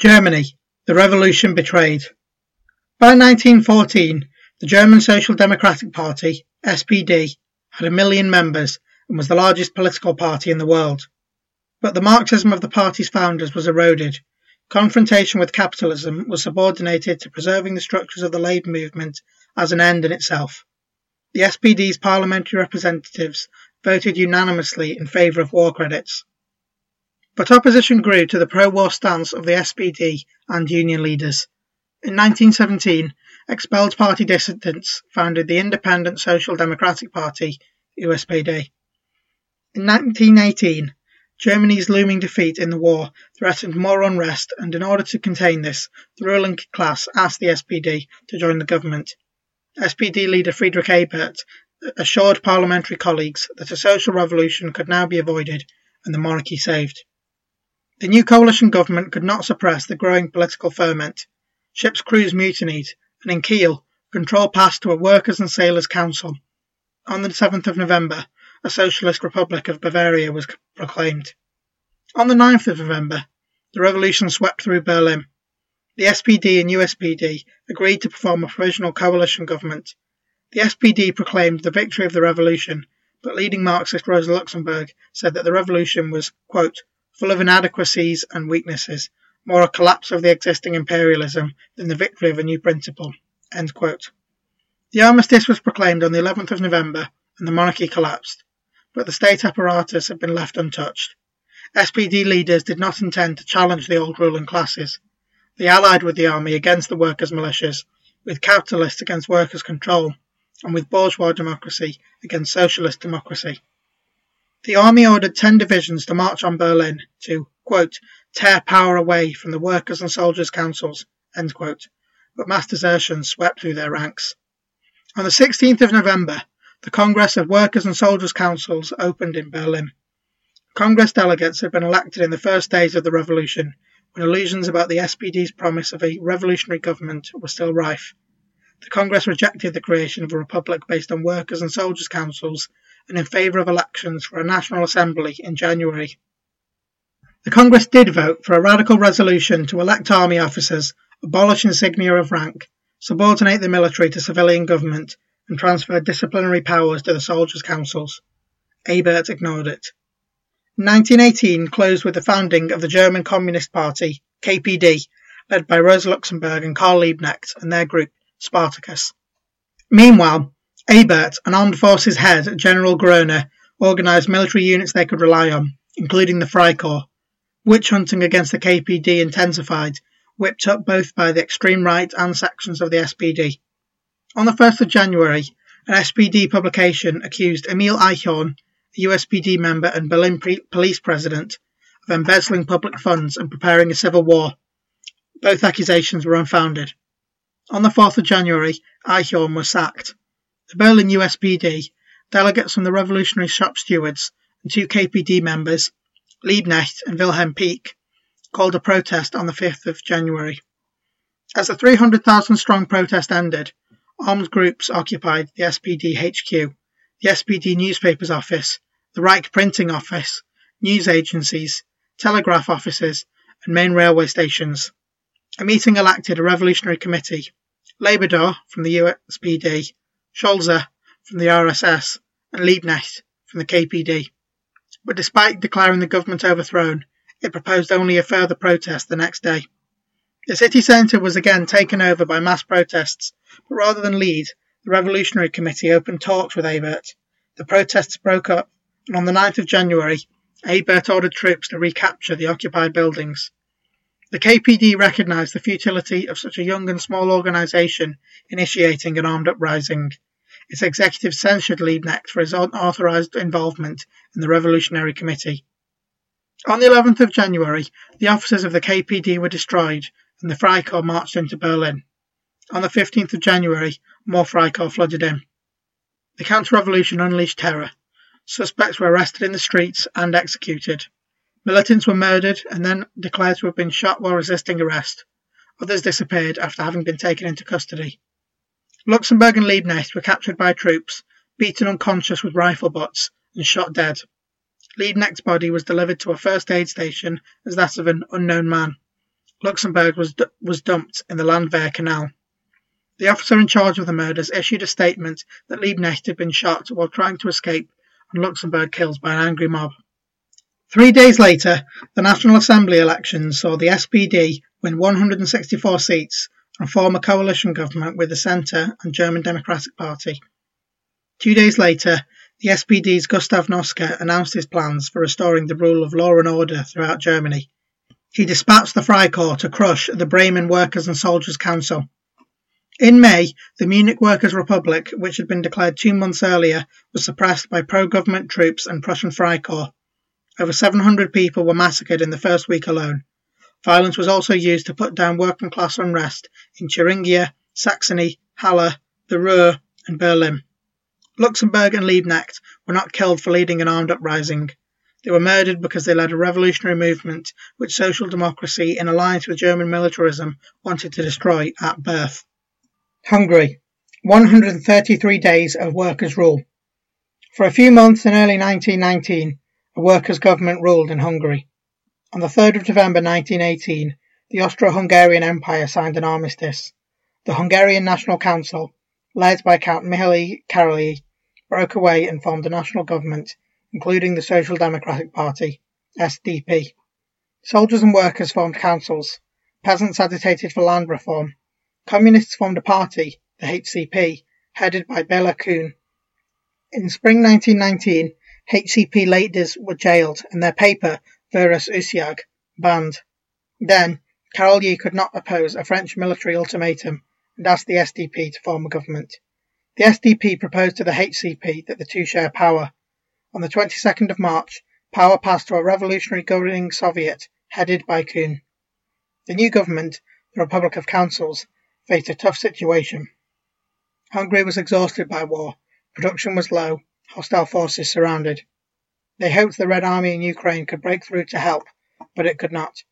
Germany, the revolution betrayed. By 1914, the German Social Democratic Party, SPD, had a million members and was the largest political party in the world. But the Marxism of the party's founders was eroded. Confrontation with capitalism was subordinated to preserving the structures of the labour movement as an end in itself. The SPD's parliamentary representatives voted unanimously in favour of war credits. But opposition grew to the pro-war stance of the SPD and union leaders. In 1917, expelled party dissidents founded the Independent Social Democratic Party, USPD. In 1918, Germany's looming defeat in the war threatened more unrest, and in order to contain this, the ruling class asked the SPD to join the government. SPD leader Friedrich Ebert assured parliamentary colleagues that a social revolution could now be avoided and the monarchy saved. The new coalition government could not suppress the growing political ferment. Ships' crews mutinied, and in Kiel, control passed to a workers' and sailors' council. On the 7th of November, a Socialist Republic of Bavaria was proclaimed. On the 9th of November, the revolution swept through Berlin. The SPD and USPD agreed to perform a provisional coalition government. The SPD proclaimed the victory of the revolution, but leading Marxist Rosa Luxemburg said that the revolution was, quote, full of inadequacies and weaknesses, more a collapse of the existing imperialism than the victory of a new principle. The armistice was proclaimed on the 11th of November and the monarchy collapsed, but the state apparatus had been left untouched. SPD leaders did not intend to challenge the old ruling classes. They allied with the army against the workers' militias, with capitalists against workers' control, and with bourgeois democracy against socialist democracy. The army ordered 10 divisions to march on Berlin to, quote, tear power away from the workers' and soldiers' councils, quote, but mass desertion swept through their ranks. On the 16th of November, the Congress of Workers' and Soldiers' Councils opened in Berlin. Congress delegates had been elected in the first days of the revolution, when illusions about the SPD's promise of a revolutionary government were still rife. The Congress rejected the creation of a republic based on workers' and soldiers' councils and in favour of elections for a National Assembly in January. The Congress did vote for a radical resolution to elect army officers, abolish insignia of rank, subordinate the military to civilian government, and transfer disciplinary powers to the soldiers' councils. Ebert ignored it. 1918 closed with the founding of the German Communist Party, KPD, led by Rosa Luxemburg and Karl Liebknecht and their group, Spartacus. Meanwhile, Ebert, an armed forces head, General Groener, organised military units they could rely on, including the Freikorps. Witch hunting against the KPD intensified, whipped up both by the extreme right and sections of the SPD. On the 1st of January, an SPD publication accused Emil Eichhorn, a USPD member and Berlin police president, of embezzling public funds and preparing a civil war. Both accusations were unfounded. On the 4th of January, Eichhorn was sacked. The Berlin USPD, delegates from the Revolutionary Shop Stewards, and two KPD members, Liebknecht and Wilhelm Pieck, called a protest on the 5th of January. As the 300,000 strong protest ended, armed groups occupied the SPD HQ, the SPD newspapers office, the Reich printing office, news agencies, telegraph offices, and main railway stations. A meeting elected a revolutionary committee. Ledebour from the USPD Scholze from the RSS, and Liebknecht from the KPD. But despite declaring the government overthrown, it proposed only a further protest the next day. The city centre was again taken over by mass protests, but rather than lead, the Revolutionary Committee opened talks with Ebert. The protests broke up, and on the 9th of January, Ebert ordered troops to recapture the occupied buildings. The KPD recognised the futility of such a young and small organisation initiating an armed uprising. Its executive censured Liebknecht for his unauthorised involvement in the Revolutionary Committee. On the 11th of January, the offices of the KPD were destroyed and the Freikorps marched into Berlin. On the 15th of January, more Freikorps flooded in. The counter-revolution unleashed terror. Suspects were arrested in the streets and executed. Militants were murdered and then declared to have been shot while resisting arrest. Others disappeared after having been taken into custody. Luxemburg and Liebknecht were captured by troops, beaten unconscious with rifle butts, and shot dead. Liebknecht's body was delivered to a first aid station as that of an unknown man. Luxemburg was, was dumped in the Landwehr Canal. The officer in charge of the murders issued a statement that Liebknecht had been shot while trying to escape and Luxemburg killed by an angry mob. Three days later, the National Assembly elections saw the SPD win 164 seats and form a coalition government with the Centre and German Democratic Party. Two days later, the SPD's Gustav Noske announced his plans for restoring the rule of law and order throughout Germany. He dispatched the Freikorps to crush the Bremen Workers' and Soldiers' Council. In May, the Munich Workers' Republic, which had been declared two months earlier, was suppressed by pro-government troops and Prussian Freikorps. Over 700 people were massacred in the first week alone. Violence was also used to put down working class unrest in Thuringia, Saxony, Halle, the Ruhr, and Berlin. Luxemburg and Liebknecht were not killed for leading an armed uprising. They were murdered because they led a revolutionary movement which social democracy, in alliance with German militarism, wanted to destroy at birth. Hungary 133 days of workers' rule. For a few months in early 1919, a workers' government ruled in Hungary. On the 3rd of November 1918, the Austro-Hungarian Empire signed an armistice. The Hungarian National Council, led by Count Mihaly Károlyi, broke away and formed a national government including the Social Democratic Party (SDP). Soldiers and workers formed councils, peasants agitated for land reform, communists formed a party, the HCP, headed by Bela Kun. In spring 1919, HCP leaders were jailed and their paper, Vörös Újság, banned. Then, Károlyi could not oppose a French military ultimatum and asked the SDP to form a government. The SDP proposed to the HCP that the two share power, on the 22nd of March, power passed to a revolutionary governing Soviet headed by Kun. The new government, the Republic of Councils, faced a tough situation. Hungary was exhausted by war, production was low, hostile forces surrounded. They hoped the Red Army in Ukraine could break through to help, but it could not.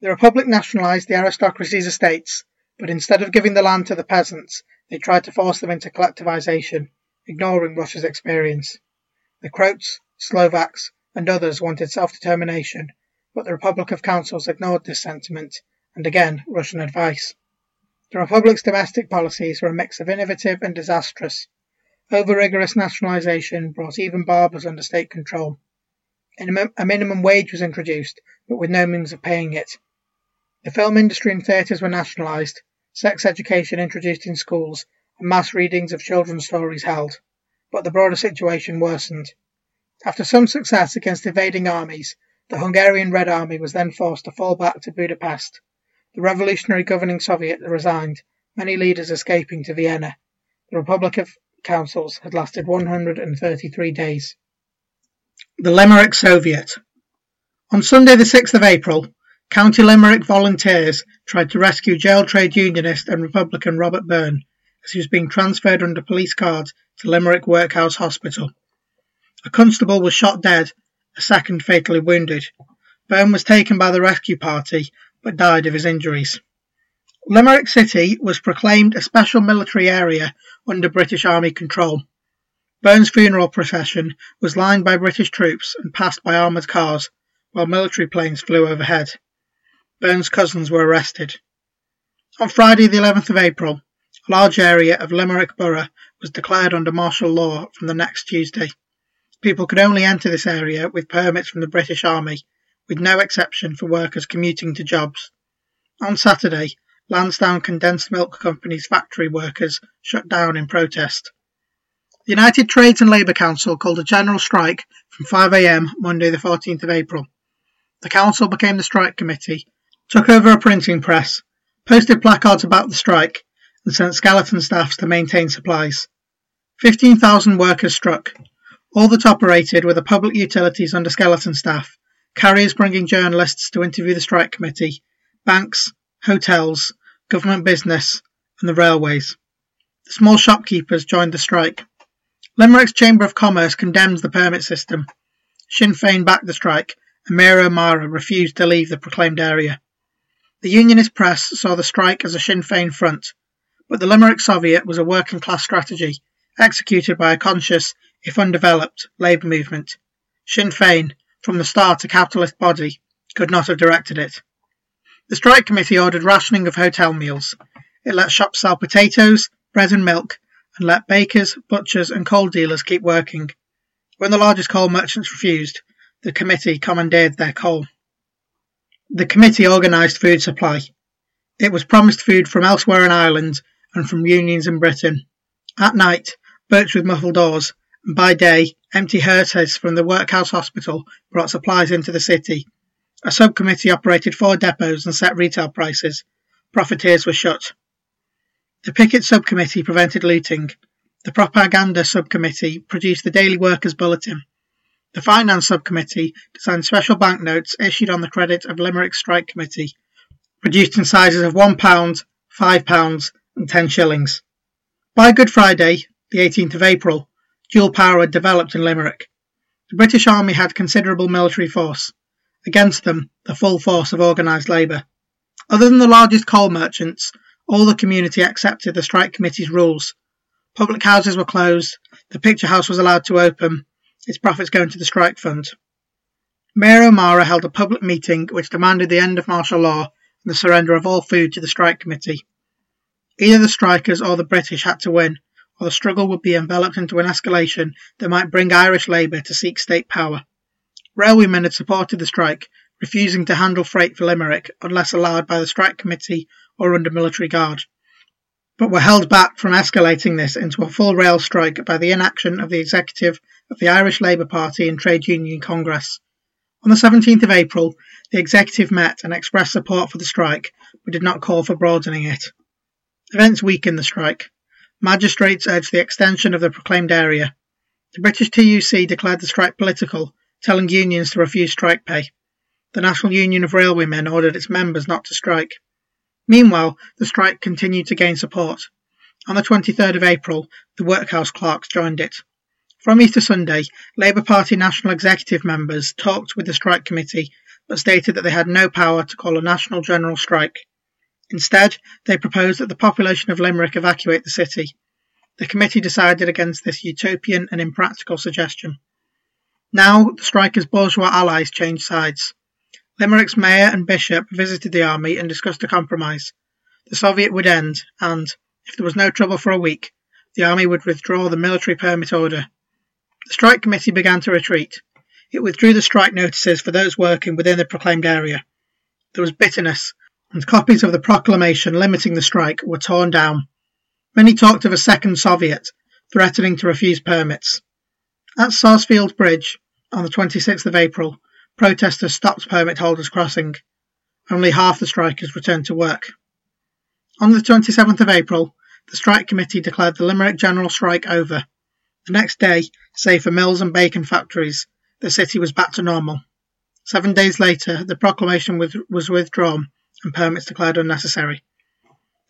The Republic nationalized the aristocracy's estates, but instead of giving the land to the peasants, they tried to force them into collectivization, ignoring Russia's experience. The Croats, Slovaks, and others wanted self-determination, but the Republic of Councils ignored this sentiment, and again Russian advice. The Republic's domestic policies were a mix of innovative and disastrous. Over-rigorous nationalisation brought even barbers under state control. A minimum wage was introduced, but with no means of paying it. The film industry and theatres were nationalised, sex education introduced in schools, and mass readings of children's stories held but the broader situation worsened. After some success against invading armies, the Hungarian Red Army was then forced to fall back to Budapest. The revolutionary governing Soviet resigned, many leaders escaping to Vienna. The Republic of Councils had lasted 133 days. The Limerick Soviet. On Sunday, the 6th of April, County Limerick volunteers tried to rescue jail trade unionist and Republican Robert Byrne as he was being transferred under police guard to Limerick Workhouse Hospital. A constable was shot dead, a second fatally wounded. Byrne was taken by the rescue party but died of his injuries. Limerick City was proclaimed a special military area under British Army control. Byrne's funeral procession was lined by British troops and passed by armoured cars, while military planes flew overhead. Byrne's cousins were arrested. On Friday, the 11th of April, a large area of Limerick Borough was declared under martial law from the next Tuesday. People could only enter this area with permits from the British Army, with no exception for workers commuting to jobs. On Saturday, Lansdowne Condensed Milk Company's factory workers shut down in protest. The United Trades and Labour Council called a general strike from 5am Monday the 14th of April. The council became the strike committee, took over a printing press, posted placards about the strike, and sent skeleton staffs to maintain supplies. 15,000 workers struck. All that operated were the public utilities under skeleton staff, carriers bringing journalists to interview the strike committee, banks, hotels, government business, and the railways. The small shopkeepers joined the strike. Limerick's Chamber of Commerce condemned the permit system. Sinn Féin backed the strike, and Mayor O'Mara refused to leave the proclaimed area. The unionist press saw the strike as a Sinn Féin front, but the Limerick Soviet was a working class strategy executed by a conscious, if undeveloped, labour movement. Sinn Féin, from the start a capitalist body, could not have directed it. The strike committee ordered rationing of hotel meals. It let shops sell potatoes, bread and milk, and let bakers, butchers, and coal dealers keep working. When the largest coal merchants refused, the committee commandeered their coal. The committee organised food supply. It was promised food from elsewhere in Ireland and from unions in Britain. At night, boats with muffled oars, and by day, empty hearses from the workhouse hospital brought supplies into the city. A subcommittee operated four depots and set retail prices. Profiteers were shut. The picket subcommittee prevented looting. The propaganda subcommittee produced the Daily Workers Bulletin. The finance subcommittee designed special banknotes issued on the credit of Limerick Strike Committee, produced in sizes of £1, £5, and 10 shillings. By Good Friday, the 18th of April, dual power had developed in Limerick. The British Army had considerable military force. Against them, the full force of organised labour. Other than the largest coal merchants, all the community accepted the strike committee's rules. Public houses were closed, the picture house was allowed to open, its profits going to the strike fund. Mayor O'Mara held a public meeting which demanded the end of martial law and the surrender of all food to the strike committee. Either the strikers or the British had to win, or the struggle would be enveloped into an escalation that might bring Irish Labour to seek state power. Railwaymen had supported the strike, refusing to handle freight for Limerick unless allowed by the strike committee or under military guard, but were held back from escalating this into a full rail strike by the inaction of the executive of the Irish Labour Party and Trade Union Congress. On the 17th of April, the executive met and expressed support for the strike, but did not call for broadening it. Events weakened the strike. Magistrates urged the extension of the proclaimed area. The British TUC declared the strike political, telling unions to refuse strike pay. The National Union of Railwaymen ordered its members not to strike. Meanwhile, the strike continued to gain support. On the 23rd of April, the workhouse clerks joined it. From Easter Sunday, Labour Party national executive members talked with the strike committee but stated that they had no power to call a national general strike. Instead, they proposed that the population of Limerick evacuate the city. The committee decided against this utopian and impractical suggestion. Now, the strikers' bourgeois allies changed sides. Limerick's mayor and bishop visited the army and discussed a compromise. The Soviet would end, and, if there was no trouble for a week, the army would withdraw the military permit order. The strike committee began to retreat. It withdrew the strike notices for those working within the proclaimed area. There was bitterness, and copies of the proclamation limiting the strike were torn down. Many talked of a second Soviet, threatening to refuse permits. At Sarsfield Bridge, on the 26th of April, Protesters stopped permit holders crossing. Only half the strikers returned to work. On the 27th of April, the strike committee declared the Limerick general strike over. The next day, save for mills and bacon factories, the city was back to normal. Seven days later, the proclamation was withdrawn and permits declared unnecessary.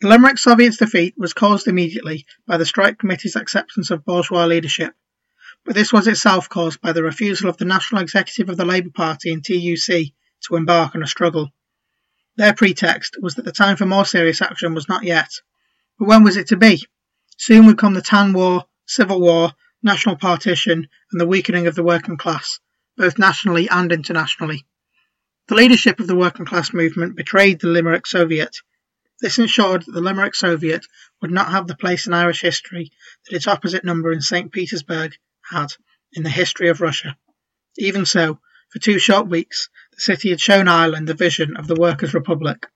The Limerick Soviets' defeat was caused immediately by the strike committee's acceptance of bourgeois leadership but this was itself caused by the refusal of the national executive of the Labour Party and TUC to embark on a struggle. Their pretext was that the time for more serious action was not yet. But when was it to be? Soon would come the Tan War, Civil War, national partition, and the weakening of the working class, both nationally and internationally. The leadership of the working class movement betrayed the Limerick Soviet. This ensured that the Limerick Soviet would not have the place in Irish history that its opposite number in St. Petersburg had in the history of Russia. Even so, for two short weeks, the city had shown Ireland the vision of the Workers' Republic.